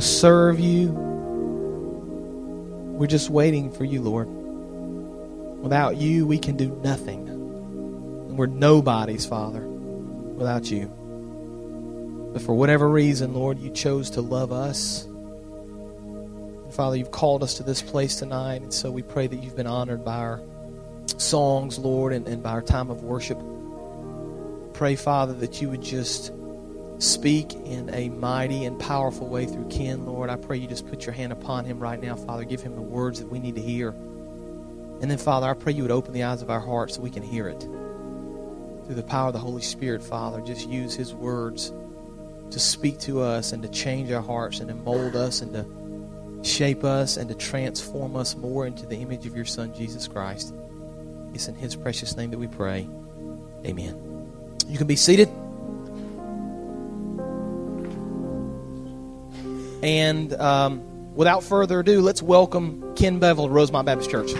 To serve you. We're just waiting for you, Lord. Without you, we can do nothing. And we're nobodies, Father, without you. But for whatever reason, Lord, you chose to love us. And Father, you've called us to this place tonight, and so we pray that you've been honored by our songs, Lord, and, and by our time of worship pray, Father, that you would just speak in a mighty and powerful way through Ken, Lord. I pray you just put your hand upon him right now, Father. Give him the words that we need to hear. And then, Father, I pray you would open the eyes of our hearts so we can hear it. Through the power of the Holy Spirit, Father, just use his words to speak to us and to change our hearts and to mold us and to shape us and to transform us more into the image of your Son, Jesus Christ. It's in his precious name that we pray. Amen. You can be seated. And um, without further ado, let's welcome Ken Bevel to Rosemont Baptist Church.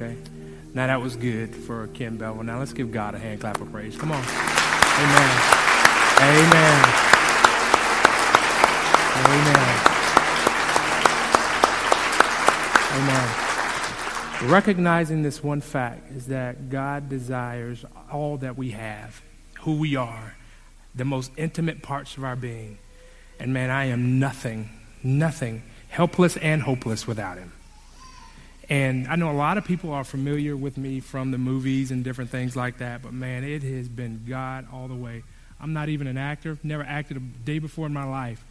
Okay. Now that was good for Ken Bevel. Now let's give God a hand clap of praise. Come on. Amen. Amen. Amen. Amen. Recognizing this one fact is that God desires all that we have, who we are, the most intimate parts of our being. And man, I am nothing, nothing, helpless and hopeless without Him. And I know a lot of people are familiar with me from the movies and different things like that, but man, it has been God all the way. I'm not even an actor, never acted a day before in my life.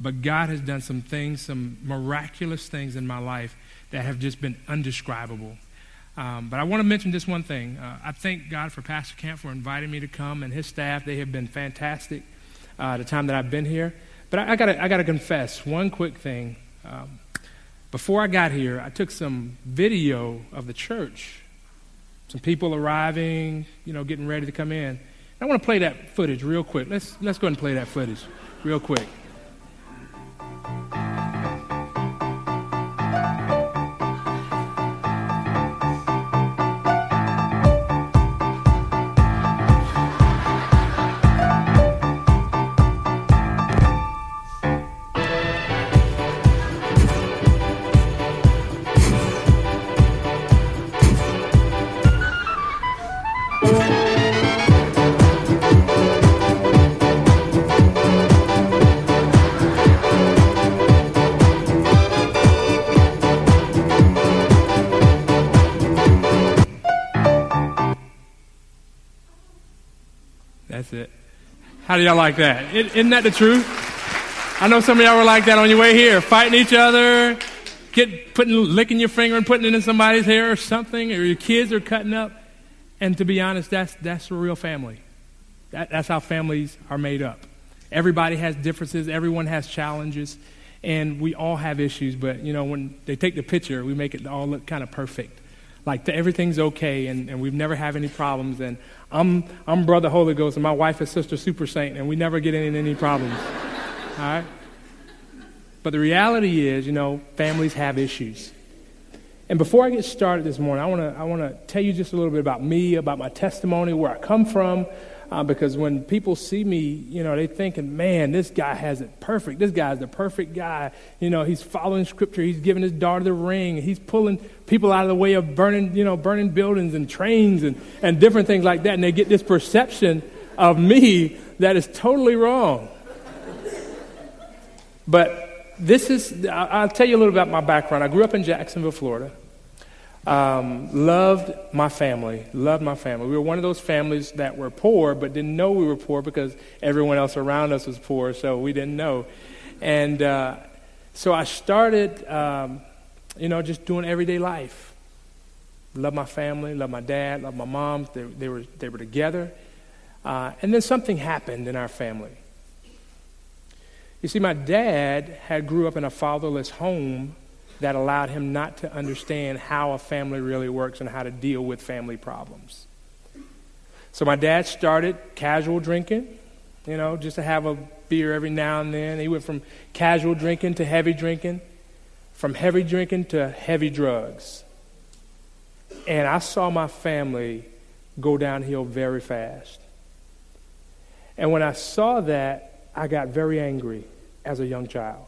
But God has done some things, some miraculous things in my life that have just been undescribable. Um, but I want to mention just one thing. Uh, I thank God for Pastor Camp for inviting me to come and his staff. They have been fantastic uh, the time that I've been here. But I, I got I to confess one quick thing. Um, before I got here, I took some video of the church, some people arriving, you know, getting ready to come in. I want to play that footage real quick. Let's let's go ahead and play that footage real quick. How do y'all like that? is isn't that the truth? I know some of y'all were like that on your way here, fighting each other, get putting licking your finger and putting it in somebody's hair or something, or your kids are cutting up. And to be honest, that's that's a real family. That, that's how families are made up. Everybody has differences. Everyone has challenges. And we all have issues, but you know, when they take the picture, we make it all look kind of perfect. Like everything's okay, and, and we've never had any problems. And I'm, I'm Brother Holy Ghost, and my wife is Sister Super Saint, and we never get in any problems. all right? But the reality is, you know, families have issues. And before I get started this morning, I want to I want to tell you just a little bit about me, about my testimony, where I come from, uh, because when people see me, you know, they thinking, man, this guy has it perfect. This guy's the perfect guy. You know, he's following scripture. He's giving his daughter the ring. He's pulling people out of the way of burning, you know, burning buildings and trains and, and different things like that. And they get this perception of me that is totally wrong. But this is, I'll tell you a little about my background. I grew up in Jacksonville, Florida. Um, loved my family, loved my family. We were one of those families that were poor, but didn't know we were poor because everyone else around us was poor, so we didn't know. And uh, so I started, um, you know, just doing everyday life. Love my family, love my dad, love my mom. They, they were, they were together. Uh, and then something happened in our family. You see, my dad had grew up in a fatherless home that allowed him not to understand how a family really works and how to deal with family problems. So my dad started casual drinking, you know, just to have a beer every now and then. He went from casual drinking to heavy drinking, from heavy drinking to heavy drugs. And I saw my family go downhill very fast. And when I saw that, I got very angry as a young child.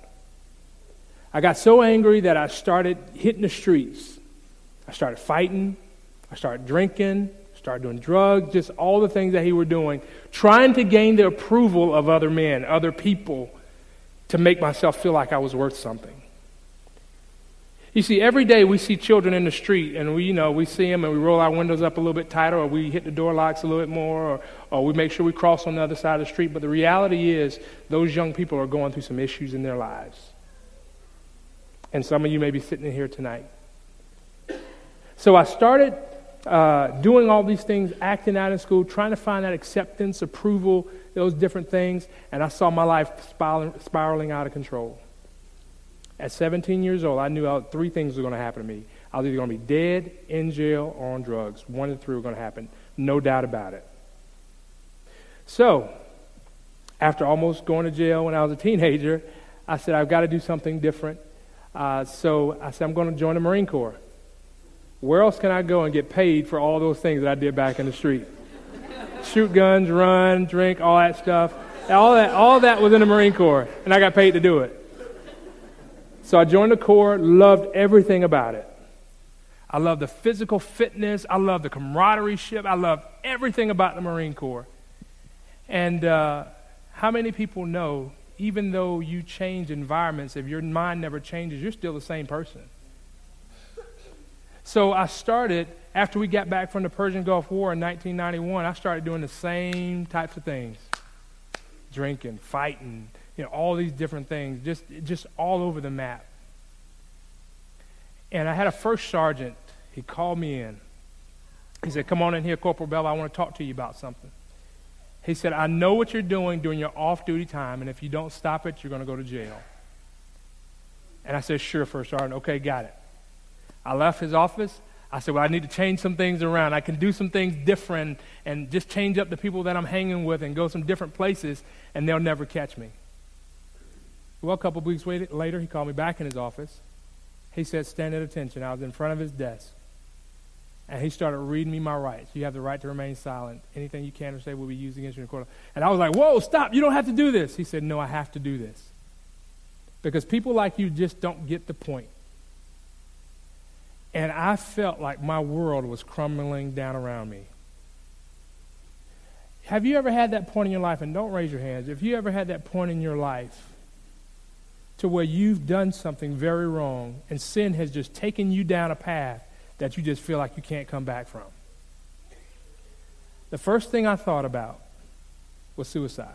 I got so angry that I started hitting the streets. I started fighting. I started drinking. Started doing drugs, just all the things that he were doing, trying to gain the approval of other men, other people, to make myself feel like I was worth something. You see, every day we see children in the street, and we, you know, we see them, and we roll our windows up a little bit tighter, or we hit the door locks a little bit more, or, or we make sure we cross on the other side of the street. But the reality is, those young people are going through some issues in their lives. And some of you may be sitting in here tonight. So I started uh, doing all these things, acting out in school, trying to find that acceptance, approval, those different things, and I saw my life spiraling, spiraling out of control. At 17 years old, I knew three things were going to happen to me. I was either going to be dead, in jail, or on drugs. One of the three were going to happen. No doubt about it. So, after almost going to jail when I was a teenager, I said, I've got to do something different. Uh, so I said, I'm going to join the Marine Corps. Where else can I go and get paid for all those things that I did back in the street? Shoot guns, run, drink, all that stuff. All that, all that was in the Marine Corps, and I got paid to do it. So I joined the Corps, loved everything about it. I love the physical fitness. I love the camaraderie ship. I love everything about the Marine Corps. And uh, how many people know, even though you change environments, if your mind never changes, you're still the same person? So I started, after we got back from the Persian Gulf War in 1991, I started doing the same types of things drinking, fighting, you know, all these different things, just, just all over the map. And I had a first sergeant, he called me in. He said, Come on in here, Corporal Bevel, I want to talk to you about something. He said, I know what you're doing during your off duty time, and if you don't stop it, you're going to go to jail. And I said, Sure, First Sergeant. Okay, got it. I left his office. I said, Well, I need to change some things around. I can do some things different and just change up the people that I'm hanging with and go some different places, and they'll never catch me. Well, a couple of weeks later, he called me back in his office. He said, Stand at attention. I was in front of his desk. And he started reading me my rights. You have the right to remain silent. Anything you can or say will be used against you in court. And I was like, Whoa, stop. You don't have to do this. He said, No, I have to do this. Because people like you just don't get the point. And I felt like my world was crumbling down around me. Have you ever had that point in your life? And don't raise your hands. If you ever had that point in your life to where you've done something very wrong and sin has just taken you down a path that you just feel like you can't come back from. The first thing I thought about was suicide.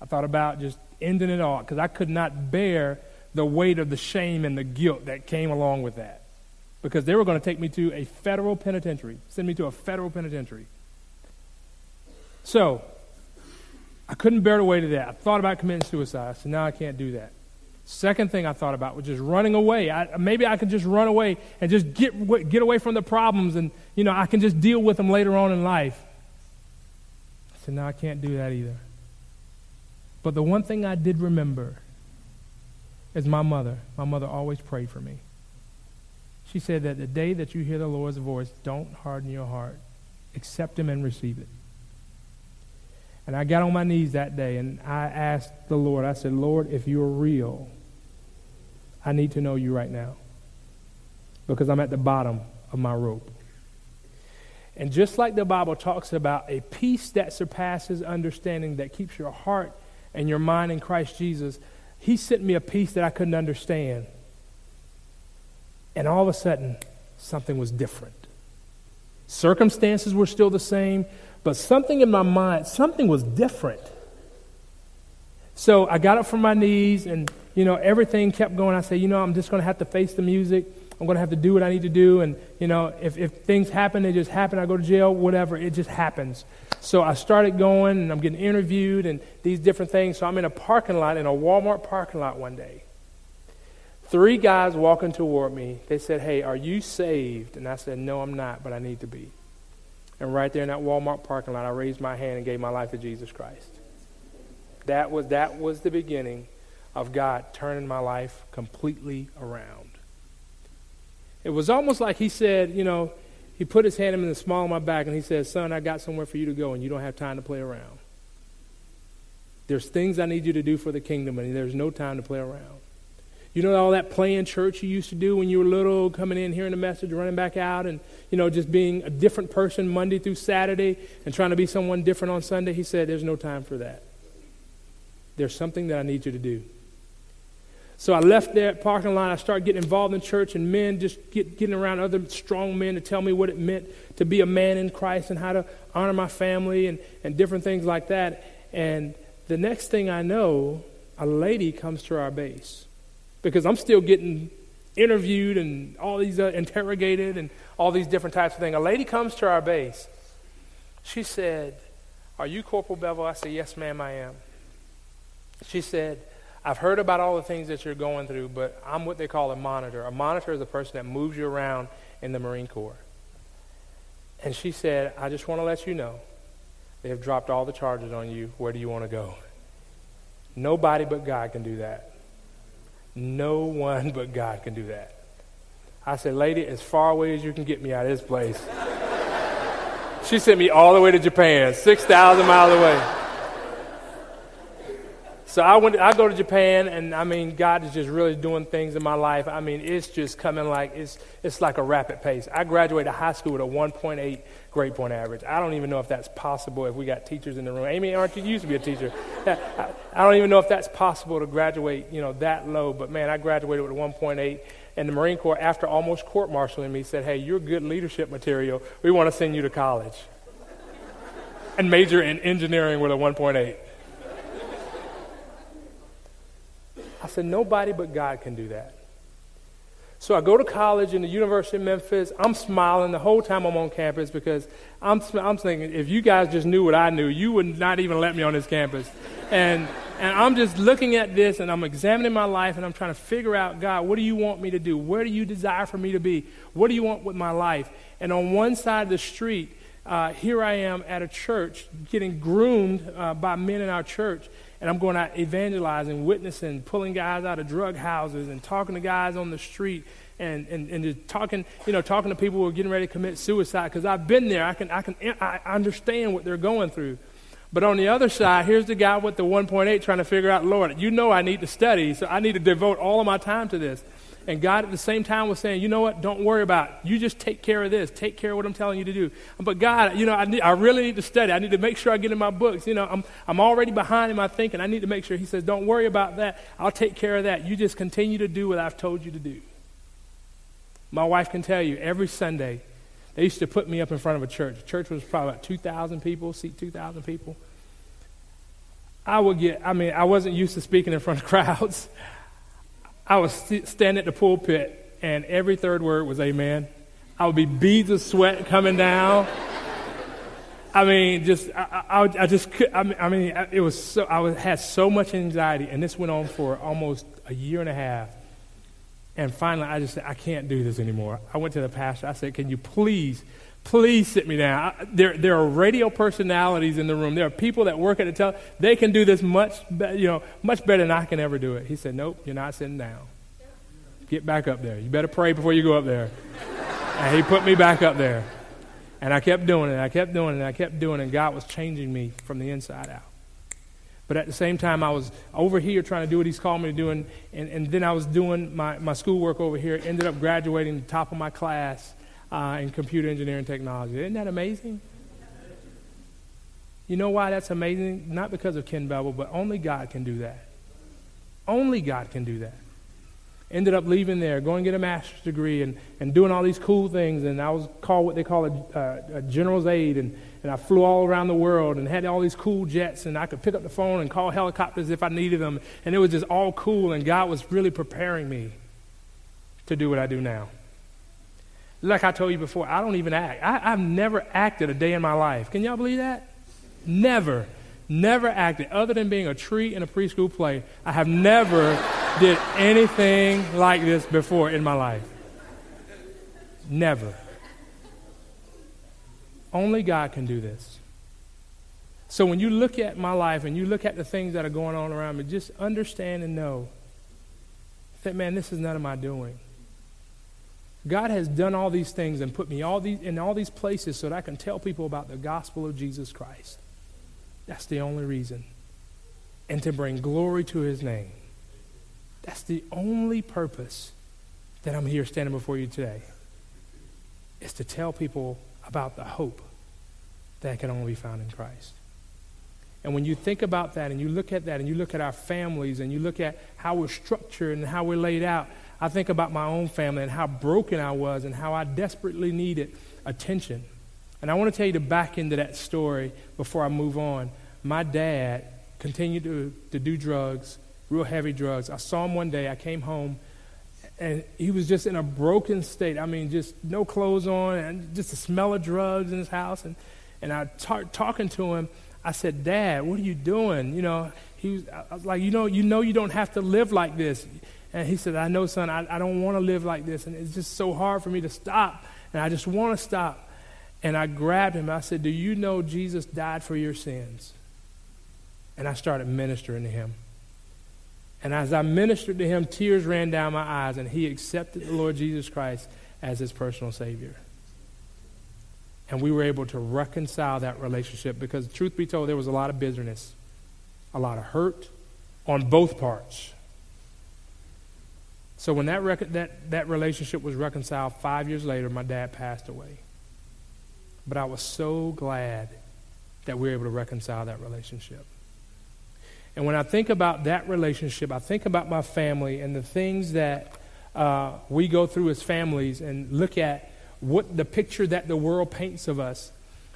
I thought about just ending it all because I could not bear the weight of the shame and the guilt that came along with that. Because they were going to take me to a federal penitentiary, send me to a federal penitentiary. So, I couldn't bear the weight of that. I thought about committing suicide. I said, no, I can't do that. Second thing I thought about was just running away. I, maybe I could just run away and just get, get away from the problems and, you know, I can just deal with them later on in life. I said, no, I can't do that either. But the one thing I did remember is my mother. My mother always prayed for me. She said that the day that you hear the Lord's voice, don't harden your heart. Accept Him and receive it. And I got on my knees that day and I asked the Lord, I said, Lord, if you're real, I need to know you right now because I'm at the bottom of my rope. And just like the Bible talks about a peace that surpasses understanding, that keeps your heart and your mind in Christ Jesus, He sent me a peace that I couldn't understand. And all of a sudden, something was different. Circumstances were still the same, but something in my mind, something was different. So I got up from my knees and, you know, everything kept going. I said, you know, I'm just going to have to face the music. I'm going to have to do what I need to do. And, you know, if, if things happen, they just happen. I go to jail, whatever. It just happens. So I started going and I'm getting interviewed and these different things. So I'm in a parking lot, in a Walmart parking lot one day. Three guys walking toward me. They said, Hey, are you saved? And I said, No, I'm not, but I need to be. And right there in that Walmart parking lot, I raised my hand and gave my life to Jesus Christ. That was, that was the beginning of God turning my life completely around. It was almost like He said, You know, He put His hand in the small of my back and He said, Son, I got somewhere for you to go, and you don't have time to play around. There's things I need you to do for the kingdom, and there's no time to play around. You know all that playing church you used to do when you were little, coming in, hearing the message, running back out, and you know just being a different person Monday through Saturday and trying to be someone different on Sunday. He said, "There's no time for that. There's something that I need you to do." So I left that parking lot. I started getting involved in church, and men just get, getting around other strong men to tell me what it meant to be a man in Christ and how to honor my family and, and different things like that. And the next thing I know, a lady comes to our base because I'm still getting interviewed and all these uh, interrogated and all these different types of things. A lady comes to our base. She said, Are you Corporal Bevel? I said, Yes, ma'am, I am. She said, I've heard about all the things that you're going through, but I'm what they call a monitor. A monitor is a person that moves you around in the Marine Corps. And she said, I just want to let you know they have dropped all the charges on you. Where do you want to go? Nobody but God can do that. No one but God can do that. I said, Lady, as far away as you can get me out of this place. she sent me all the way to Japan, 6,000 miles away. So I went. I go to Japan, and I mean, God is just really doing things in my life. I mean, it's just coming like it's it's like a rapid pace. I graduated high school with a 1.8 grade point average. I don't even know if that's possible if we got teachers in the room. Amy, aren't you you used to be a teacher? I, I don't even know if that's possible to graduate, you know, that low. But man, I graduated with a 1.8. And the Marine Corps, after almost court martialing me, said, "Hey, you're good leadership material. We want to send you to college and major in engineering with a 1.8." I said, nobody but God can do that. So I go to college in the University of Memphis. I'm smiling the whole time I'm on campus because I'm, I'm thinking, if you guys just knew what I knew, you would not even let me on this campus. And, and I'm just looking at this and I'm examining my life and I'm trying to figure out, God, what do you want me to do? Where do you desire for me to be? What do you want with my life? And on one side of the street, uh, here I am at a church getting groomed uh, by men in our church and I'm going out evangelizing, witnessing, pulling guys out of drug houses and talking to guys on the street and, and, and just talking, you know, talking to people who are getting ready to commit suicide because I've been there. I can, I can I understand what they're going through. But on the other side, here's the guy with the 1.8 trying to figure out, Lord, you know I need to study, so I need to devote all of my time to this. And God at the same time was saying, you know what? Don't worry about it. You just take care of this. Take care of what I'm telling you to do. But God, you know, I, need, I really need to study. I need to make sure I get in my books. You know, I'm, I'm already behind in my thinking. I need to make sure. He says, don't worry about that. I'll take care of that. You just continue to do what I've told you to do. My wife can tell you every Sunday, they used to put me up in front of a church. The church was probably about 2,000 people, seat 2,000 people. I would get, I mean, I wasn't used to speaking in front of crowds. I was st- standing at the pulpit, and every third word was amen. I would be beads of sweat coming down. I mean, just I, I, I just could. I mean, I mean, it was so. I was, had so much anxiety, and this went on for almost a year and a half. And finally, I just said, I can't do this anymore. I went to the pastor. I said, Can you please, please sit me down? I, there, there are radio personalities in the room. There are people that work at the tel. They can do this much, be, you know, much better than I can ever do it. He said, Nope, you're not sitting down. Get back up there. You better pray before you go up there. and he put me back up there. And I kept doing it. I kept doing it. I kept doing it. And God was changing me from the inside out. But at the same time, I was over here trying to do what He's called me to do. And, and, and then I was doing my, my schoolwork over here. Ended up graduating the top of my class uh, in computer engineering technology. Isn't that amazing? You know why that's amazing? Not because of Ken Bevel, but only God can do that. Only God can do that ended up leaving there, going get a master's degree, and, and doing all these cool things. And I was called what they call a, a, a, general's aide, and, and I flew all around the world and had all these cool jets, and I could pick up the phone and call helicopters if I needed them. And it was just all cool, and God was really preparing me to do what I do now. Like I told you before, I don't even act. I, I've never acted a day in my life. Can y'all believe that? Never. Never acted, other than being a tree in a preschool play. I have never did anything like this before in my life. Never. Only God can do this. So when you look at my life and you look at the things that are going on around me, just understand and know that, man, this is none of my doing. God has done all these things and put me all these, in all these places so that I can tell people about the gospel of Jesus Christ. That's the only reason. And to bring glory to his name. That's the only purpose that I'm here standing before you today. Is to tell people about the hope that can only be found in Christ. And when you think about that and you look at that and you look at our families and you look at how we're structured and how we're laid out, I think about my own family and how broken I was and how I desperately needed attention. And I want to tell you to back into that story before I move on. My dad continued to, to do drugs, real heavy drugs. I saw him one day. I came home, and he was just in a broken state. I mean, just no clothes on, and just the smell of drugs in his house. And, and I talked talking to him. I said, Dad, what are you doing? You know, he was, was like, you know, you know you don't have to live like this. And he said, I know, son, I, I don't want to live like this. And it's just so hard for me to stop. And I just want to stop. And I grabbed him. I said, Do you know Jesus died for your sins? And I started ministering to him. And as I ministered to him, tears ran down my eyes, and he accepted the Lord Jesus Christ as his personal Savior. And we were able to reconcile that relationship because, truth be told, there was a lot of bitterness, a lot of hurt on both parts. So when that, rec- that, that relationship was reconciled five years later, my dad passed away. But I was so glad that we were able to reconcile that relationship. And when I think about that relationship, I think about my family and the things that uh, we go through as families and look at what the picture that the world paints of us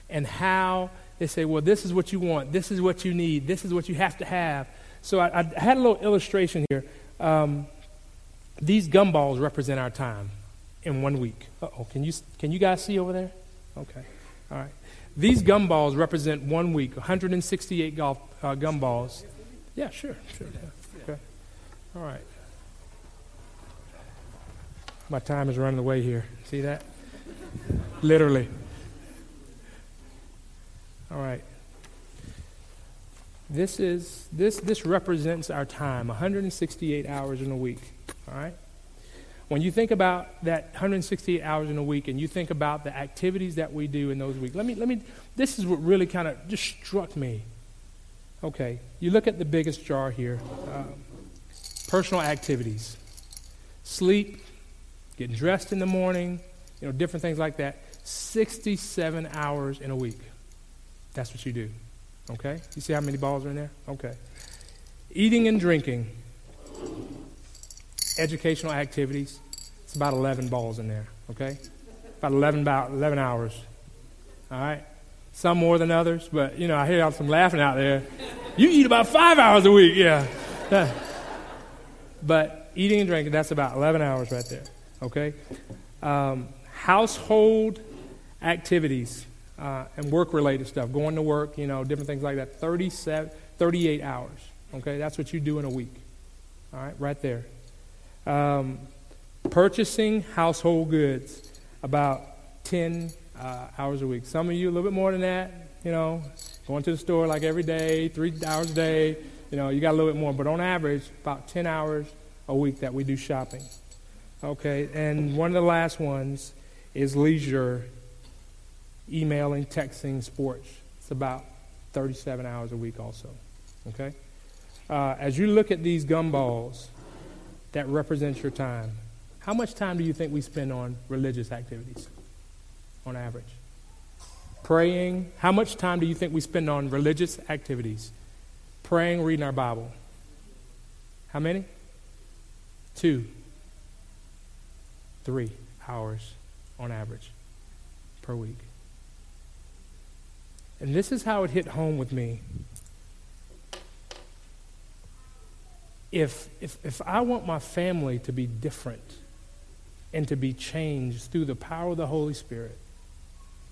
and how they say, well, this is what you want, this is what you need, this is what you have to have. So I, I had a little illustration here. Um, these gumballs represent our time in one week. oh, can you, can you guys see over there? Okay. All right. These gumballs represent one week, 168 golf uh, gumballs. Yeah, sure, sure. Yeah. Okay. All right. My time is running away here. See that? Literally. All right. This is this this represents our time, 168 hours in a week. All right? When you think about that 168 hours in a week and you think about the activities that we do in those weeks, let me, let me, this is what really kind of just struck me. Okay, you look at the biggest jar here um, personal activities, sleep, getting dressed in the morning, you know, different things like that. 67 hours in a week. That's what you do. Okay? You see how many balls are in there? Okay. Eating and drinking, educational activities. It's about 11 balls in there, okay? About 11, about 11 hours. All right? Some more than others, but, you know, I hear some laughing out there. You eat about five hours a week, yeah. but eating and drinking, that's about 11 hours right there, okay? Um, household activities uh, and work related stuff, going to work, you know, different things like that, 37, 38 hours, okay? That's what you do in a week. All right, right there. Um, purchasing household goods, about 10 uh, hours a week. Some of you a little bit more than that, you know, going to the store like every day, three hours a day. You know, you got a little bit more, but on average, about 10 hours a week that we do shopping. Okay, and one of the last ones is leisure, emailing, texting, sports. It's about 37 hours a week also. Okay? Uh, as you look at these gumballs that represents your time, how much time do you think we spend on religious activities on average? Praying. How much time do you think we spend on religious activities? Praying, reading our Bible. How many? Two. Three hours on average per week. And this is how it hit home with me. If, if, if I want my family to be different and to be changed through the power of the Holy Spirit,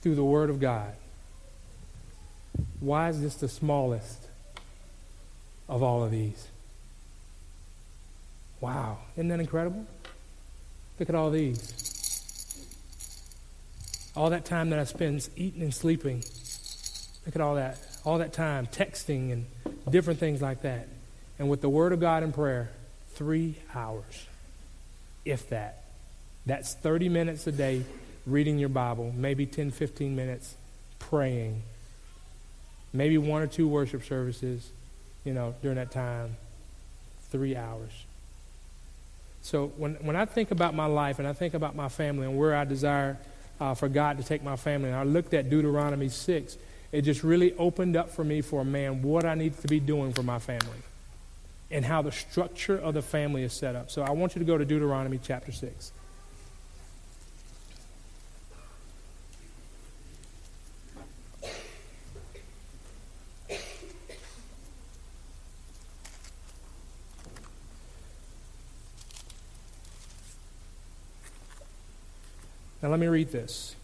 through the Word of God, why is this the smallest of all of these? Wow, isn't that incredible? Look at all these. All that time that I spend eating and sleeping. Look at all that. All that time texting and different things like that. And with the Word of God and prayer, three hours, if that. That's 30 minutes a day reading your Bible, maybe 10, 15 minutes praying, maybe one or two worship services, you know, during that time. Three hours. So when, when I think about my life and I think about my family and where I desire uh, for God to take my family, and I looked at Deuteronomy 6, it just really opened up for me for a man what I need to be doing for my family and how the structure of the family is set up. So I want you to go to Deuteronomy chapter 6. Now let me read this.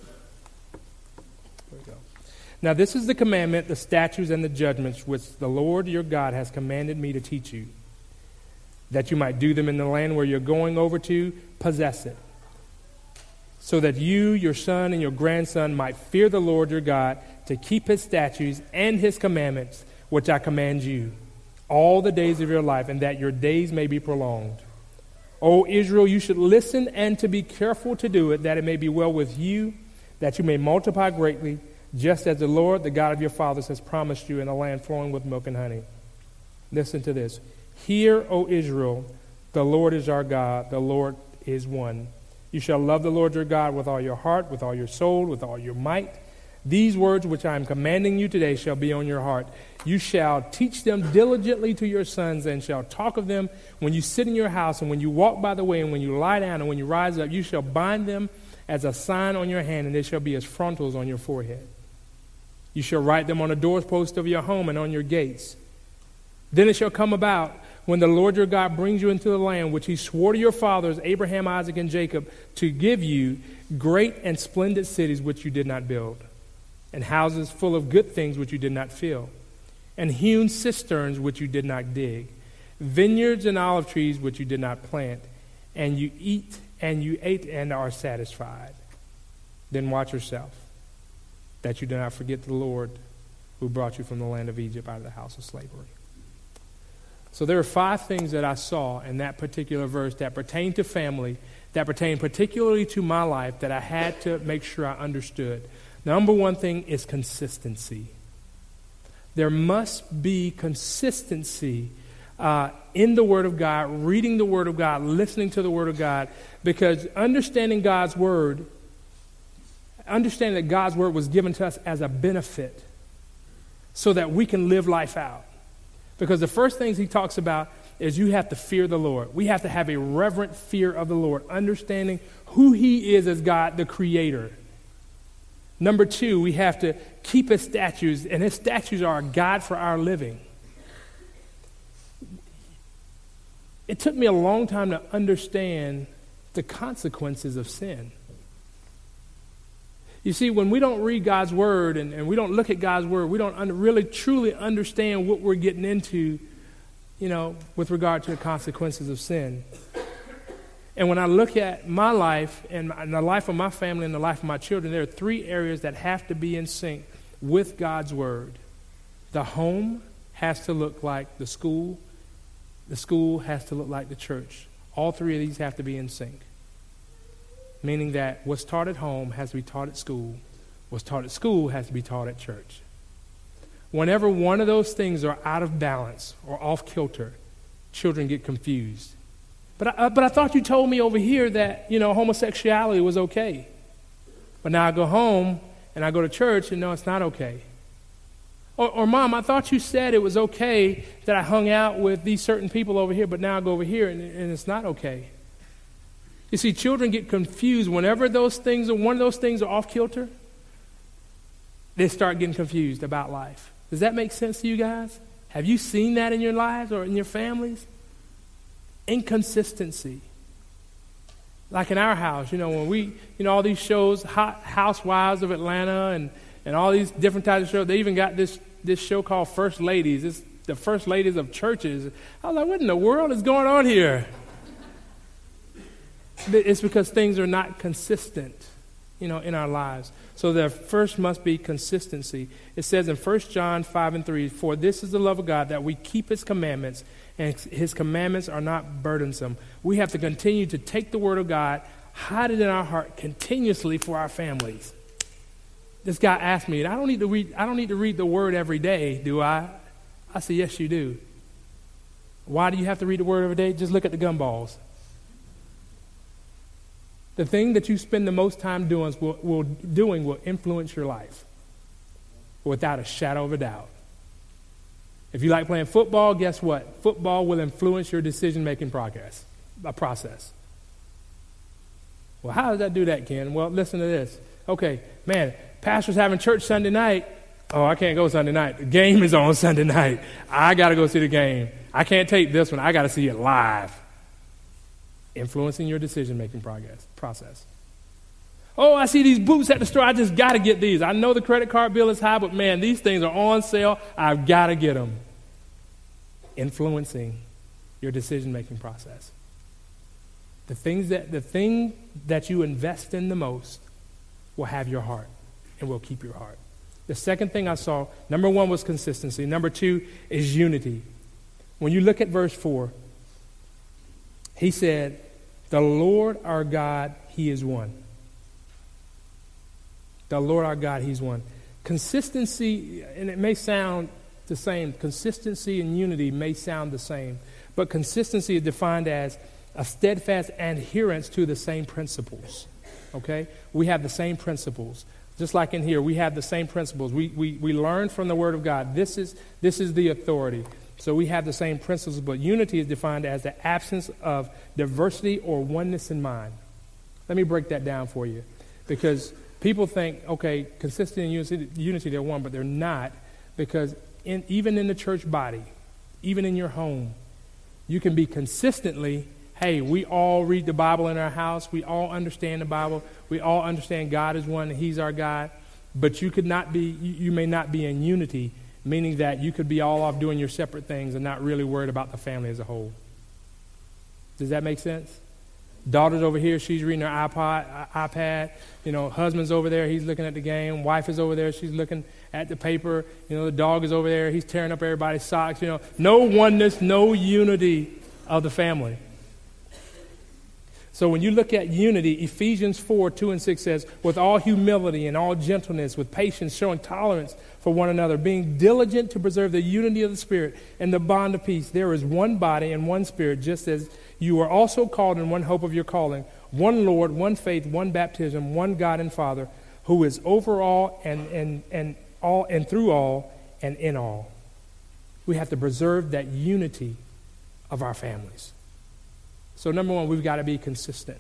Now, this is the commandment, the statutes, and the judgments which the Lord your God has commanded me to teach you, that you might do them in the land where you're going over to possess it, so that you, your son, and your grandson might fear the Lord your God to keep his statutes and his commandments, which I command you, all the days of your life, and that your days may be prolonged. O Israel, you should listen and to be careful to do it, that it may be well with you, that you may multiply greatly just as the Lord, the God of your fathers, has promised you in a land flowing with milk and honey. Listen to this. Hear, O Israel, the Lord is our God, the Lord is one. You shall love the Lord your God with all your heart, with all your soul, with all your might. These words which I am commanding you today shall be on your heart. You shall teach them diligently to your sons, and shall talk of them when you sit in your house, and when you walk by the way, and when you lie down, and when you rise up. You shall bind them as a sign on your hand, and they shall be as frontals on your forehead. You shall write them on the doorpost of your home and on your gates. Then it shall come about when the Lord your God brings you into the land which he swore to your fathers, Abraham, Isaac, and Jacob, to give you great and splendid cities which you did not build, and houses full of good things which you did not fill, and hewn cisterns which you did not dig, vineyards and olive trees which you did not plant, and you eat and you ate and are satisfied. Then watch yourself that you do not forget the Lord who brought you from the land of Egypt out of the house of slavery. So there are five things that I saw in that particular verse that pertain to family, that pertain particularly to my life, that I had to make sure I understood. Number one thing is consistency. There must be consistency uh, in the Word of God, reading the Word of God, listening to the Word of God, because understanding God's Word understanding that God's word was given to us as a benefit so that we can live life out. Because the first things he talks about is you have to fear the Lord. We have to have a reverent fear of the Lord, understanding who he is as God, the creator. Number two, we have to keep his statutes, and his statutes are a guide for our living. It took me a long time to understand the consequences of sin. You see, when we don't read God's word and, and we don't look at God's word, we don't un- really truly understand what we're getting into. you know, with regard to the consequences of sin. And when I look at my life and, my, and the life of my family and the life of my children, there are three areas that have to be in sync with God's Word. The home has to look like the school, the school has to look like the church. All three of these have to be in sync. Meaning that what's taught at home has to be taught at school, what's taught at school has to be taught at church. Whenever one of those things are out of balance or off kilter, children get confused. But I, uh, but I thought you told me over here that, you know, homosexuality was okay. But now I go home and I go to church and no, it's not okay. Or, or, mom, I thought you said it was okay that I hung out with these certain people over here, but now I go over here and, and it's not okay. You see, children get confused whenever those things, or one of those things are off kilter. They start getting confused about life. Does that make sense to you guys? Have you seen that in your lives or in your families? Inconsistency. Like in our house, you know, when we, you know, all these shows, Hot Housewives of Atlanta and, and all these different types of shows, they even got this, this show called First Ladies. It's the First Ladies of churches. I was like, what in the world is going on here? It's because things are not consistent, you know, in our lives. So there first must be consistency. It says in 1 John 5 and 3, For this is the love of God, that we keep his commandments, and his commandments are not burdensome. We have to continue to take the word of God, hide it in our heart continuously for our families. This guy asked me, I don't need to read, I don't need to read the word every day, do I? I said, Yes, you do. Why do you have to read the word every day? Just look at the gumballs. The thing that you spend the most time doing will, will, doing will influence your life without a shadow of a doubt. If you like playing football, guess what? Football will influence your decision making process. A process. Well, how does that do that, Ken? Well, listen to this. Okay, man, pastor's having church Sunday night. Oh, I can't go Sunday night. The game is on Sunday night. I got to go see the game. I can't take this one. I got to see it live influencing your decision making process. Oh, I see these boots at the store. I just got to get these. I know the credit card bill is high, but man, these things are on sale. I've got to get them. Influencing your decision making process. The things that the thing that you invest in the most will have your heart and will keep your heart. The second thing I saw, number one was consistency. Number two is unity. When you look at verse 4, he said, The Lord our God, He is one. The Lord our God, He's one. Consistency, and it may sound the same, consistency and unity may sound the same, but consistency is defined as a steadfast adherence to the same principles. Okay? We have the same principles. Just like in here, we have the same principles. We, we, we learn from the Word of God. This is, this is the authority. So we have the same principles, but unity is defined as the absence of diversity or oneness in mind. Let me break that down for you. Because people think, okay, consistent in unity, they're one, but they're not. Because in, even in the church body, even in your home, you can be consistently, hey, we all read the Bible in our house. We all understand the Bible. We all understand God is one He's our God. But you could not be, you, you may not be in unity meaning that you could be all off doing your separate things and not really worried about the family as a whole. Does that make sense? Daughter's over here, she's reading her iPod, iPad. You know, husband's over there, he's looking at the game. Wife is over there, she's looking at the paper. You know, the dog is over there, he's tearing up everybody's socks. You know, no oneness, no unity of the family. So when you look at unity, Ephesians 4 2 and 6 says, with all humility and all gentleness, with patience, showing tolerance for one another, being diligent to preserve the unity of the Spirit and the bond of peace. There is one body and one Spirit, just as you are also called in one hope of your calling, one Lord, one faith, one baptism, one God and Father, who is over all and, and, and all and through all and in all. We have to preserve that unity of our families. So, number one, we've got to be consistent.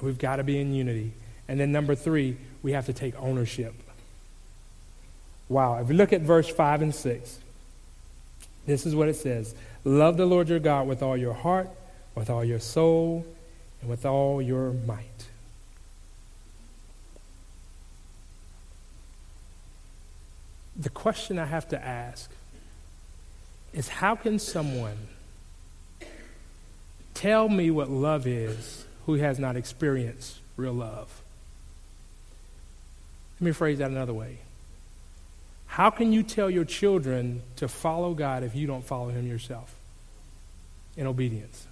We've got to be in unity. And then, number three, we have to take ownership. Wow. If we look at verse 5 and 6, this is what it says Love the Lord your God with all your heart, with all your soul, and with all your might. The question I have to ask is how can someone tell me what love is who has not experienced real love? Let me phrase that another way. How can you tell your children to follow God if you don't follow Him yourself in obedience?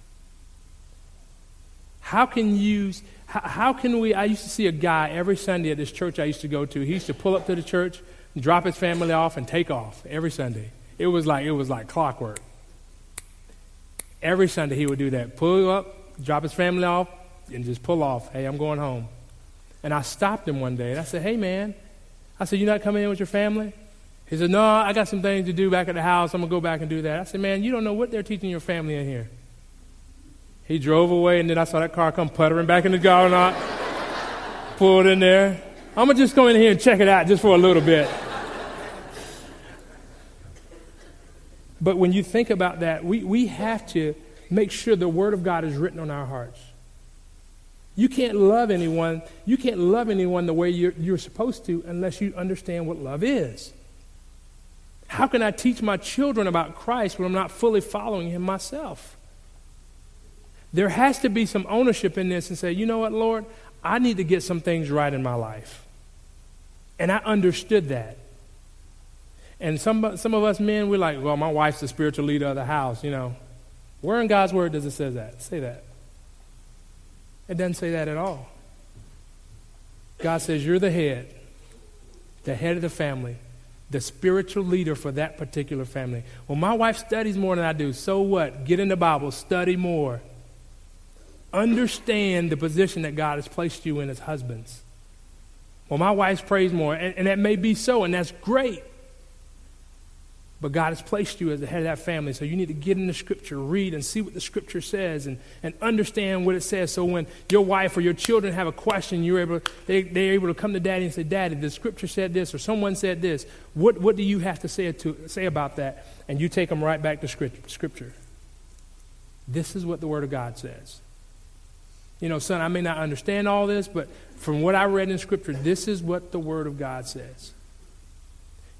How can you, how, can we? I used to see a guy every Sunday at this church I used to go to. He used to pull up to the church, drop his family off, and take off every Sunday. It was like, it was like clockwork. Every Sunday he would do that. Pull up, drop his family off, and just pull off. Hey, I'm going home. And I stopped him one day and I said, Hey, man. I said, You're not coming in with your family? He said, No, I got some things to do back at the house. I'm going to go back and do that. I said, Man, you don't know what they're teaching your family in here. He drove away, and then I saw that car come puttering back in the garden. lot, pulled in there. I'm going to just go in here and check it out just for a little bit. But when you think about that, we, we have to make sure the Word of God is written on our hearts. You can't love anyone. You can't love anyone the way you're, you're supposed to unless you understand what love is. How can I teach my children about Christ when I'm not fully following Him myself? There has to be some ownership in this and say, you know what, Lord, I need to get some things right in my life. And I understood that. And some, some of us men, we're like, well, my wife's the spiritual leader of the house, you know. Where in God's word does it say that? Say that. It doesn't say that at all. God says you're the head, the head of the family, the spiritual leader for that particular family. Well, my wife studies more than I do. So what? Get in the Bible, study more. Understand the position that God has placed you in as husbands. Well, my wife prays more, and, and that may be so, and that's great. But God has placed you as the head of that family, so you need to get in the scripture, read and see what the scripture says, and, and understand what it says. So when your wife or your children have a question, you're able, they, they're able to come to daddy and say, Daddy, the scripture said this, or someone said this. What, what do you have to say, to say about that? And you take them right back to scripture. This is what the Word of God says. You know, son, I may not understand all this, but from what I read in Scripture, this is what the Word of God says.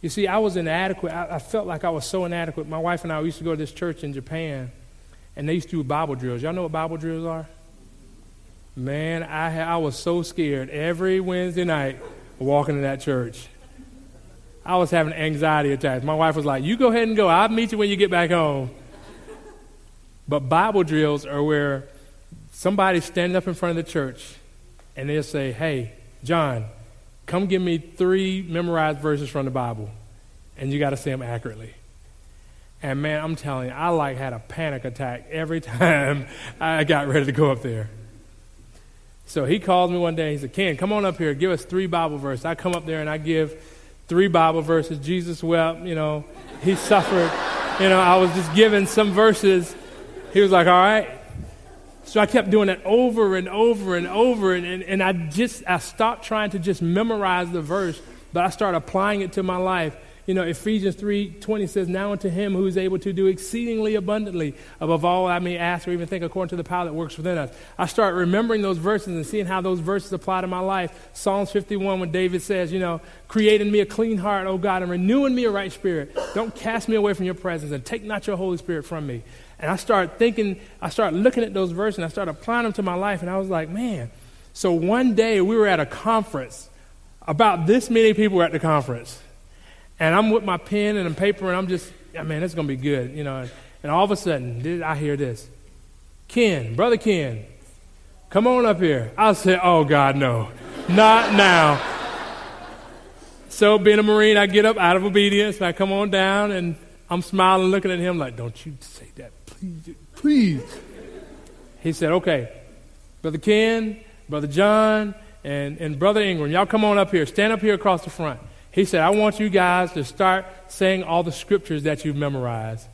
You see, I was inadequate. I, I, felt like I was so inadequate. My wife and I used to go to this church in Japan, and they used to do Bible drills. Y'all know what Bible drills are? Man, I, I was so scared every Wednesday night walking to that church. I was having anxiety attacks. My wife was like, You go ahead and go. I'll meet you when you get back home. But Bible drills are where somebody standing up in front of the church and they'll say, Hey, John, Come give me three memorized verses from the Bible, and you got to say them accurately. And man, I'm telling you, I like had a panic attack every time I got ready to go up there. So he called me one day. He said, "Ken, come on up here. Give us three Bible verses." I come up there and I give three Bible verses. Jesus wept. You know, he suffered. You know, I was just giving some verses. He was like, "All right." So I kept doing it over and over and over, and, and, and I just I stopped trying to just memorize the verse, but I started applying it to my life. You know, Ephesians 3:20 says, "Now unto him who is able to do exceedingly abundantly above all I may ask or even think according to the power that works within us." I start remembering those verses and seeing how those verses apply to my life. Psalms 51 when David says, you know, "Create in me a clean heart, O God, and renew in me a right spirit. Don't cast me away from your presence and take not your Holy Spirit from me." And I started thinking, I started looking at those verses and I started applying them to my life. And I was like, man. So one day we were at a conference. About this many people were at the conference. And I'm with my pen and a paper and I'm just, man, it's going to be good, you know. And all of a sudden, I hear this Ken, Brother Ken, come on up here. I said, oh, God, no. Not now. So, being a Marine, I get up out of obedience and I come on down and I'm smiling, looking at him like, don't you say that please. He said, okay, Brother Ken, Brother John, and, and Brother Ingram, y'all come on up here. Stand up here across the front. He said, I want you guys to start saying all the scriptures that you've memorized.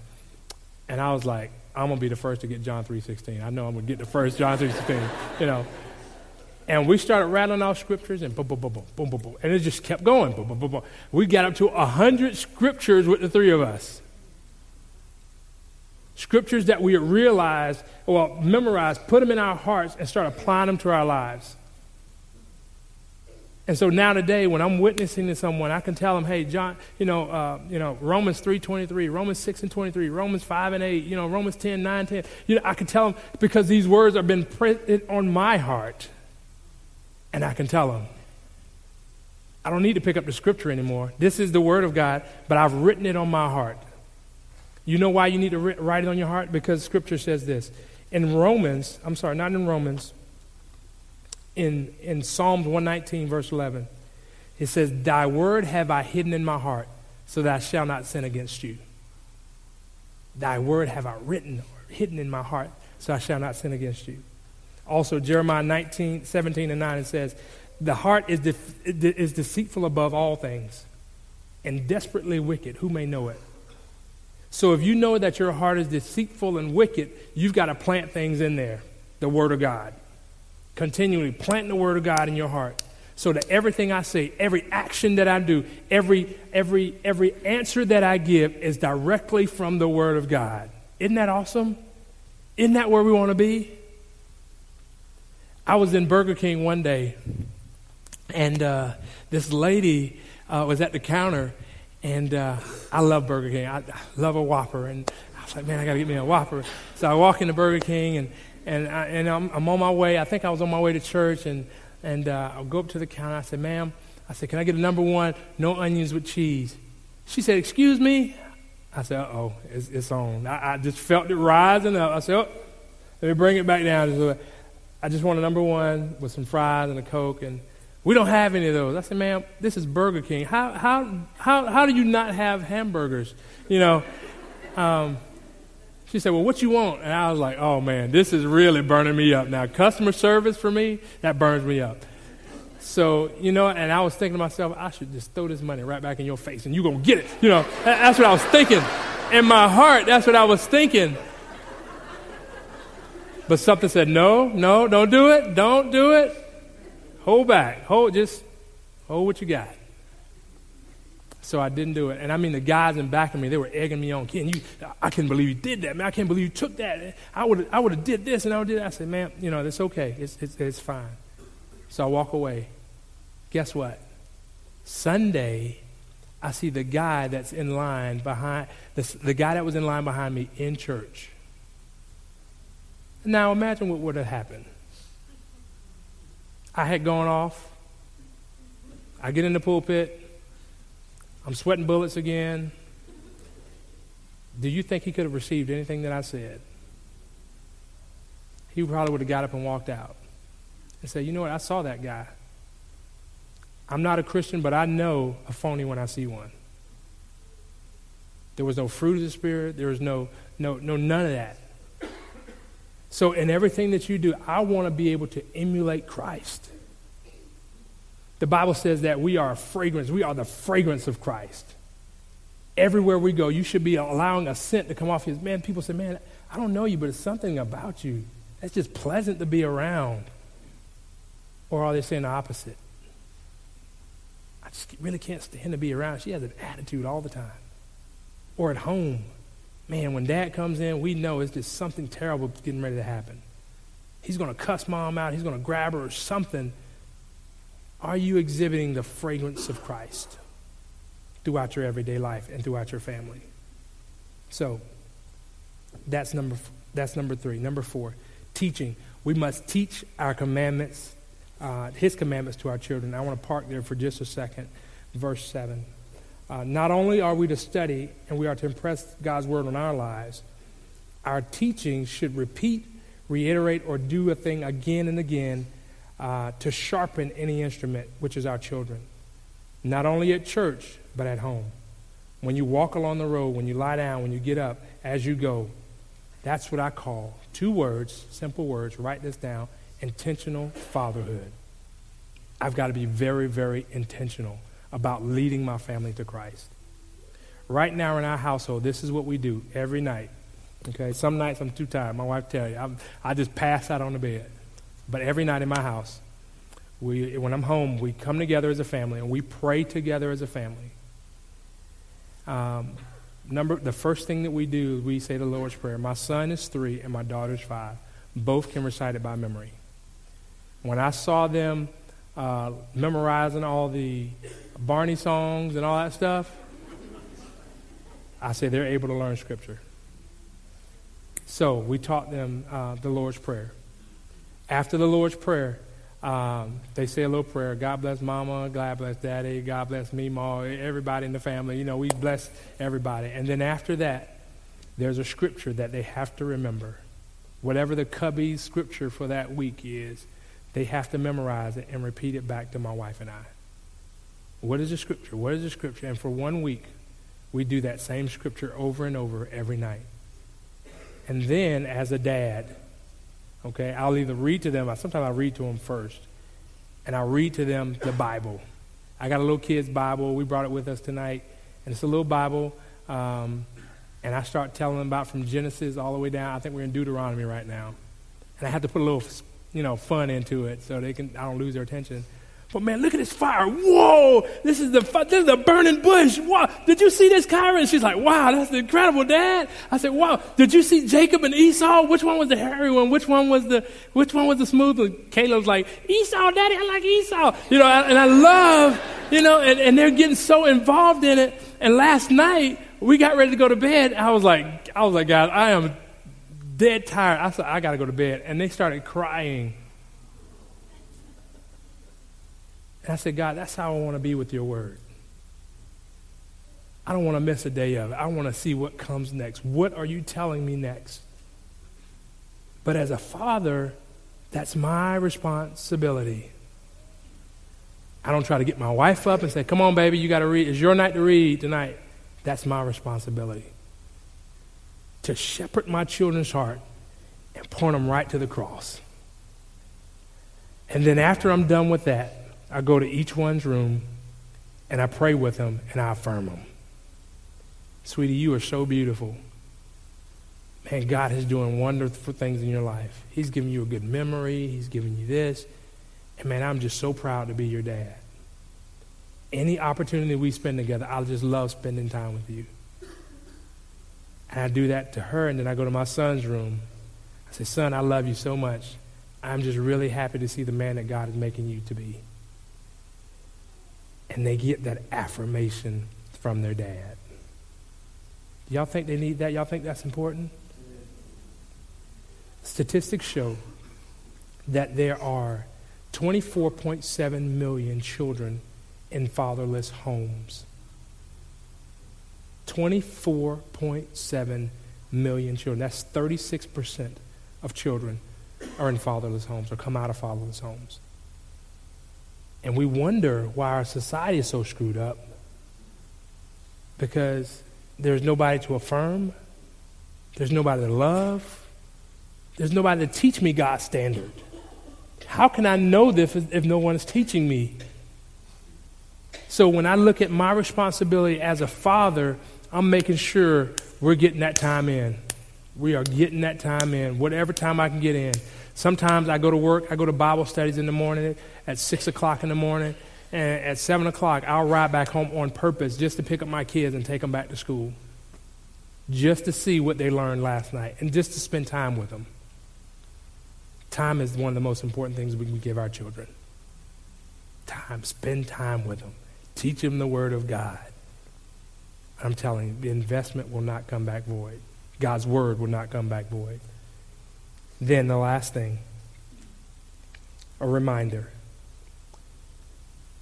And I was like, I'm going to be the first to get John 3.16. I know I'm going to get the first John 3.16, you know. And we started rattling off scriptures and boom, boom, boom, boom, boom, boom, boom. And it just kept going. Boom, boom, boom, boom. We got up to 100 scriptures with the three of us. Scriptures that we realize, well, memorize, put them in our hearts, and start applying them to our lives. And so now today, when I'm witnessing to someone, I can tell them, hey, John, you know, uh, you know, Romans 3.23, Romans 6 and 23, Romans 5 and 8, you know, Romans 10, 9, 10. You know, I can tell them because these words have been printed on my heart. And I can tell them, I don't need to pick up the scripture anymore. This is the word of God, but I've written it on my heart. You know why you need to write it on your heart? Because scripture says this. In Romans, I'm sorry, not in Romans, in, in Psalms 119, verse 11, it says, Thy word have I hidden in my heart, so that I shall not sin against you. Thy word have I written or hidden in my heart, so I shall not sin against you. Also, Jeremiah 19, 17 and 9, it says, The heart is, def- is deceitful above all things and desperately wicked. Who may know it? So if you know that your heart is deceitful and wicked, you've got to plant things in there, the Word of God. Continually planting the Word of God in your heart. So that everything I say, every action that I do, every every every answer that I give is directly from the Word of God. Isn't that awesome? Isn't that where we want to be? I was in Burger King one day, and uh, this lady uh, was at the counter, and uh, I love Burger King. I, I love a Whopper, and I was like, man, I got to get me a Whopper. So I walk into Burger King, and and I, and I'm, I'm on my way. I think I was on my way to church, and and uh, I'll go up to the counter. I said, ma'am, I said, can I get a number one, no onions with cheese? She said, excuse me. I said, oh, it's, it's on. I, I just felt it rising up. I said, oh, let me bring it back down. I just want a number one with some fries and a Coke, and we don't have any of those. I said, ma'am, this is Burger King. How, how, how, how do you not have hamburgers? You know, um, she said, well, what you want? And I was like, oh, man, this is really burning me up. Now, customer service for me, that burns me up. So, you know, and I was thinking to myself, I should just throw this money right back in your face and you're going to get it. You know, that's what I was thinking. In my heart, that's what I was thinking. But something said, no, no, don't do it. Don't do it. Hold back. Hold, just hold what you got. So I didn't do it. And I mean, the guys in back of me, they were egging me on. Can you, I can't believe you did that, man. I can't believe you took that. I would I would have did this and I would did that. I said, man, you know, it's okay. It's, it's, it's fine. So I walk away. Guess what? Sunday, I see the guy that's in line behind, the, the guy that was in line behind me in church. Now imagine what would have happened. I had gone off. I get in the pulpit. I'm sweating bullets again. Do you think he could have received anything that I said? He probably would have got up and walked out and said, You know what? I saw that guy. I'm not a Christian, but I know a phony when I see one. There was no fruit of the Spirit. There was no, no, no, none of that. So, in everything that you do, I want to be able to emulate Christ. The Bible says that we are a fragrance. We are the fragrance of Christ. Everywhere we go, you should be allowing a scent to come off you. Man, people say, man, I don't know you, but it's something about you. that's just pleasant to be around. Or are they saying the opposite? I just really can't stand to be around. She has an attitude all the time. Or at home. Man, when dad comes in, we know it's just something terrible getting ready to happen. He's going to cuss mom out. He's going to grab her or something. Are you exhibiting the fragrance of Christ throughout your everyday life and throughout your family? So, that's number, that's number three. Number four, teaching. We must teach our commandments, uh, His commandments to our children. I want to park there for just a second. Verse 7. Uh, not only are we to study and we are to impress God's word on our lives, our teaching should repeat, reiterate, or do a thing again and again uh, to sharpen any instrument, which is our children. Not only at church, but at home. When you walk along the road, when you lie down, when you get up, as you go, that's what I call two words, simple words, write this down intentional fatherhood. I've got to be very, very intentional about leading my family to Christ. Right now in our household, this is what we do every night. Okay, some nights I'm too tired. My wife tell you, I'm, I just pass out on the bed. But every night in my house, we, when I'm home, we come together as a family and we pray together as a family. Um, number, the first thing that we do, we say the Lord's Prayer. My son is three and my daughter's five. Both can recite it by memory. When I saw them uh, memorizing all the Barney songs and all that stuff, I say they're able to learn Scripture. So we taught them uh, the Lord's Prayer. After the Lord's Prayer, um, they say a little prayer. God bless Mama. God bless Daddy. God bless me, Ma. Everybody in the family. You know, we bless everybody. And then after that, there's a scripture that they have to remember. Whatever the cubby scripture for that week is, they have to memorize it and repeat it back to my wife and I. What is the scripture? What is the scripture? And for one week, we do that same scripture over and over every night. And then, as a dad, okay, I'll either read to them, sometimes I read to them first, and I'll read to them the Bible. I got a little kid's Bible. We brought it with us tonight. And it's a little Bible. Um, and I start telling them about from Genesis all the way down. I think we're in Deuteronomy right now. And I have to put a little, you know, fun into it so they can, I don't lose their attention. But man, look at this fire. Whoa, this is the this is a burning bush. Wow. Did you see this, Kyra? And she's like, wow, that's incredible, Dad. I said, wow. Did you see Jacob and Esau? Which one was the hairy one? Which one was the which one was the smooth one? Caleb's like, Esau, Daddy, I like Esau. You know, and I love, you know, and, and they're getting so involved in it. And last night we got ready to go to bed. I was like, I was like, God, I am dead tired. I said, I got to go to bed. And they started crying. And I said, God, that's how I want to be with your word. I don't want to miss a day of it. I want to see what comes next. What are you telling me next? But as a father, that's my responsibility. I don't try to get my wife up and say, Come on, baby, you got to read. It's your night to read tonight. That's my responsibility. To shepherd my children's heart and point them right to the cross. And then after I'm done with that, I go to each one's room and I pray with them and I affirm them. Sweetie, you are so beautiful. Man, God is doing wonderful things in your life. He's giving you a good memory, He's giving you this. And man, I'm just so proud to be your dad. Any opportunity we spend together, I just love spending time with you. And I do that to her, and then I go to my son's room. I say, Son, I love you so much. I'm just really happy to see the man that God is making you to be and they get that affirmation from their dad. Y'all think they need that? Y'all think that's important? Statistics show that there are 24.7 million children in fatherless homes. 24.7 million children. That's 36% of children are in fatherless homes or come out of fatherless homes. And we wonder why our society is so screwed up because there's nobody to affirm, there's nobody to love, there's nobody to teach me God's standard. How can I know this if, no one is teaching me? So when I look at my responsibility as a father, I'm making sure we're getting that time in. We are getting that time in, whatever time I can get in. Sometimes I go to work, I go to Bible studies in the morning at 6 o'clock in the morning, and at 7 o'clock, I'll ride back home on purpose just to pick up my kids and take them back to school, just to see what they learned last night, and just to spend time with them. Time is one of the most important things we can give our children. Time, spend time with them, teach them the Word of God. I'm telling you, the investment will not come back void. God's Word will not come back void. Then the last thing a reminder.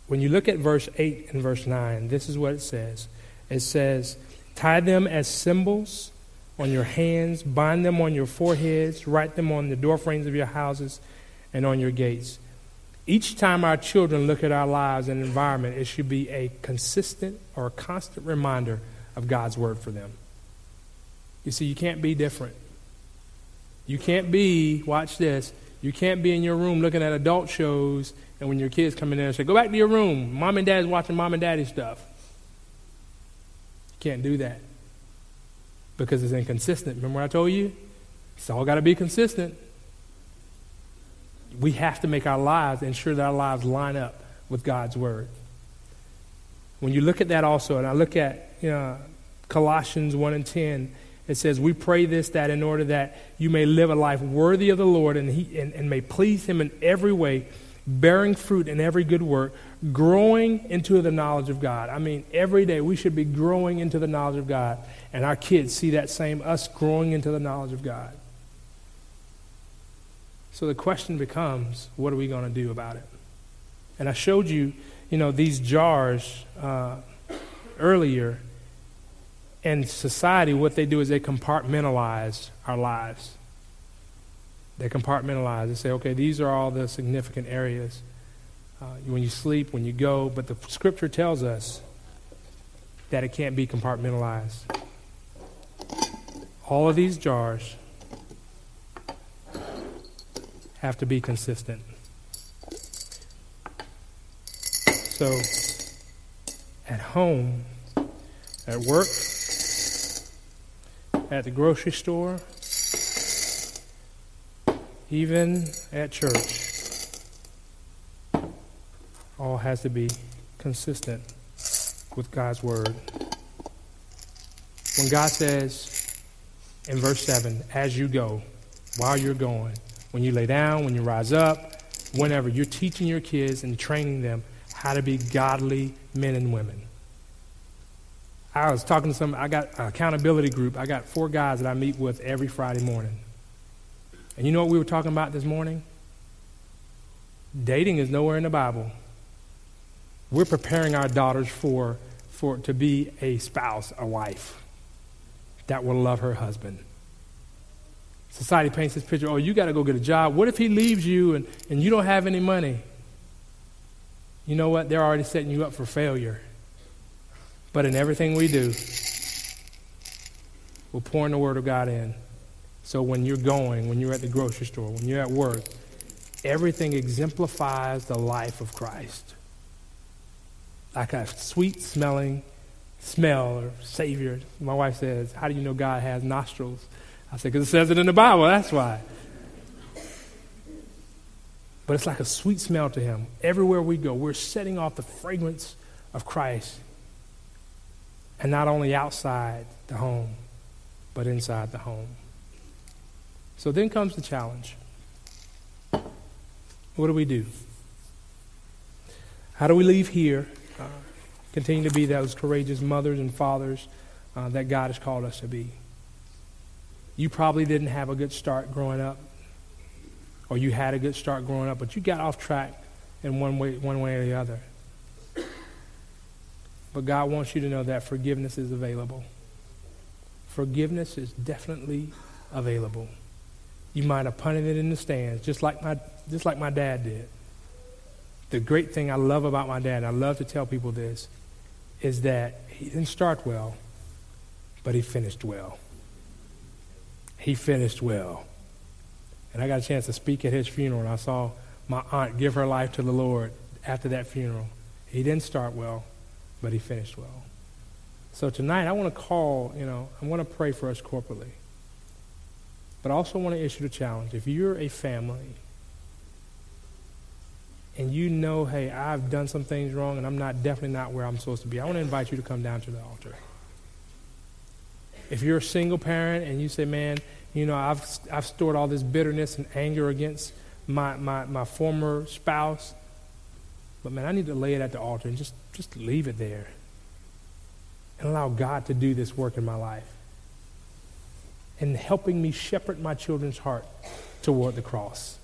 When you look at verse 8 and verse 9, this is what it says it says, Tie them as symbols on your hands, bind them on your foreheads, write them on the doorframes of your houses and on your gates. Each time our children look at our lives and environment, it should be a consistent or a constant reminder of God's word for them. You see, you can't be different. You can't be, watch this, you can't be in your room looking at adult shows and when your kids come in there and say, go back to your room. Mom and dad's watching mom and daddy stuff. You can't do that because it's inconsistent. Remember what I told you? It's all got to be consistent. We have to make our lives, ensure that our lives line up with God's word. When you look at that also, and I look at you know, Colossians 1 and 10, it says, We pray this that in order that you may live a life worthy of the Lord and, he, and, and may please Him in every way, bearing fruit in every good work, growing into the knowledge of God. I mean, every day we should be growing into the knowledge of God. And our kids see that same, us growing into the knowledge of God. So the question becomes, what are we going to do about it? And I showed you, you know, these jars uh, earlier. In society, what they do is they compartmentalize our lives. They compartmentalize. They say, okay, these are all the significant areas. Uh, when you sleep, when you go, but the scripture tells us that it can't be compartmentalized. All of these jars have to be consistent. So, at home, at work, at the grocery store, even at church, all has to be consistent with God's word. When God says in verse 7, as you go, while you're going, when you lay down, when you rise up, whenever, you're teaching your kids and training them how to be godly men and women. I was talking to some, I got an accountability group. I got four guys that I meet with every Friday morning. And you know what we were talking about this morning? Dating is nowhere in the Bible. We're preparing our daughters for, for to be a spouse, a wife that will love her husband. Society paints this picture, oh, you got to go get a job. What if he leaves you and, and you don't have any money? You know what? They're already setting you up for failure. But in everything we do, we're pouring the Word of God in. So when you're going, when you're at the grocery store, when you're at work, everything exemplifies the life of Christ. Like a sweet smelling smell or Savior. My wife says, How do you know God has nostrils? I said, Because it says it in the Bible, that's why. But it's like a sweet smell to Him. Everywhere we go, we're setting off the fragrance of Christ. And not only outside the home, but inside the home. So then comes the challenge. What do we do? How do we leave here, uh, continue to be those courageous mothers and fathers uh, that God has called us to be? You probably didn't have a good start growing up, or you had a good start growing up, but you got off track in one way, one way or the other. But God wants you to know that forgiveness is available. Forgiveness is definitely available. You might have punted it in the stands, just like my, just like my dad did. The great thing I love about my dad, I love to tell people this, is that he didn't start well, but he finished well. He finished well. And I got a chance to speak at his funeral, and I saw my aunt give her life to the Lord after that funeral. He didn't start well, but he finished well. So tonight, I want to call, you know, I want to pray for us corporately. But I also want to issue the challenge. If you're a family and you know, hey, I've done some things wrong and I'm not definitely not where I'm supposed to be, I want to invite you to come down to the altar. If you're a single parent and you say, man, you know, I've, I've stored all this bitterness and anger against my, my, my former spouse, but man, I need to lay it at the altar and just, just leave it there and allow God to do this work in my life and helping me shepherd my children's heart toward the cross.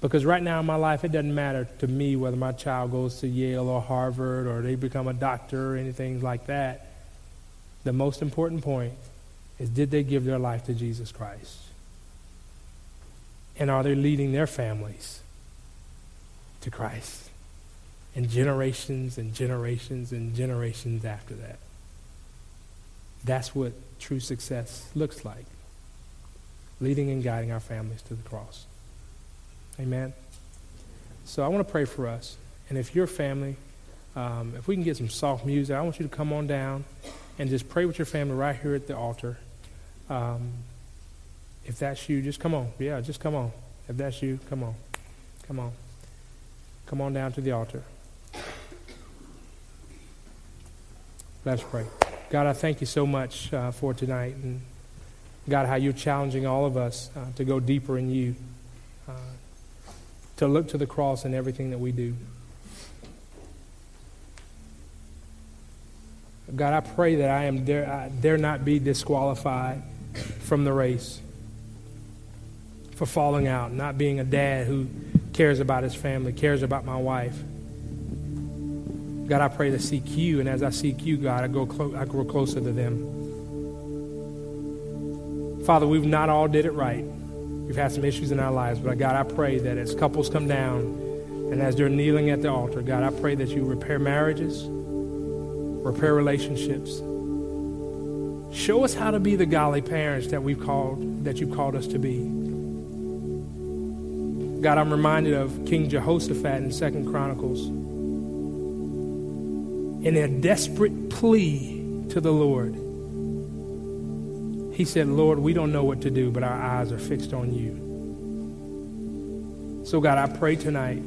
Because right now in my life, it doesn't matter to me whether my child goes to Yale or Harvard or they become a doctor or anything like that. The most important point is did they give their life to Jesus Christ? And are they leading their families to Christ? And generations and generations and generations after that. That's what true success looks like. Leading and guiding our families to the cross. Amen. So I want to pray for us. And if your family, um, if we can get some soft music, I want you to come on down and just pray with your family right here at the altar. Um, if that's you, just come on. Yeah, just come on. If that's you, come on. Come on. Come on down to the altar. Let's pray. God, I thank you so much uh, for tonight. And God, how you're challenging all of us uh, to go deeper in you. Uh, to look to the cross in everything that we do. God, I pray that I am dare, I dare not be disqualified from the race for falling out, not being a dad who cares about his family, cares about my wife. God, I pray to seek you, and as I seek you, God, I go clo- I grow closer to them. Father, we've not all did it right. We've had some issues in our lives, but God, I pray that as couples come down and as they're kneeling at the altar, God, I pray that you repair marriages, repair relationships. Show us how to be the godly parents that we've called that you've called us to be. God, I'm reminded of King Jehoshaphat in Second Chronicles. In a desperate plea to the Lord, he said, Lord, we don't know what to do, but our eyes are fixed on you. So, God, I pray tonight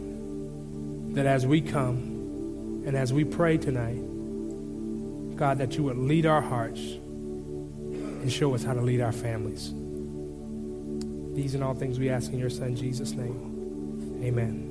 that as we come and as we pray tonight, God, that you would lead our hearts and show us how to lead our families. These and all things we ask in your Son, Jesus' name. Amen.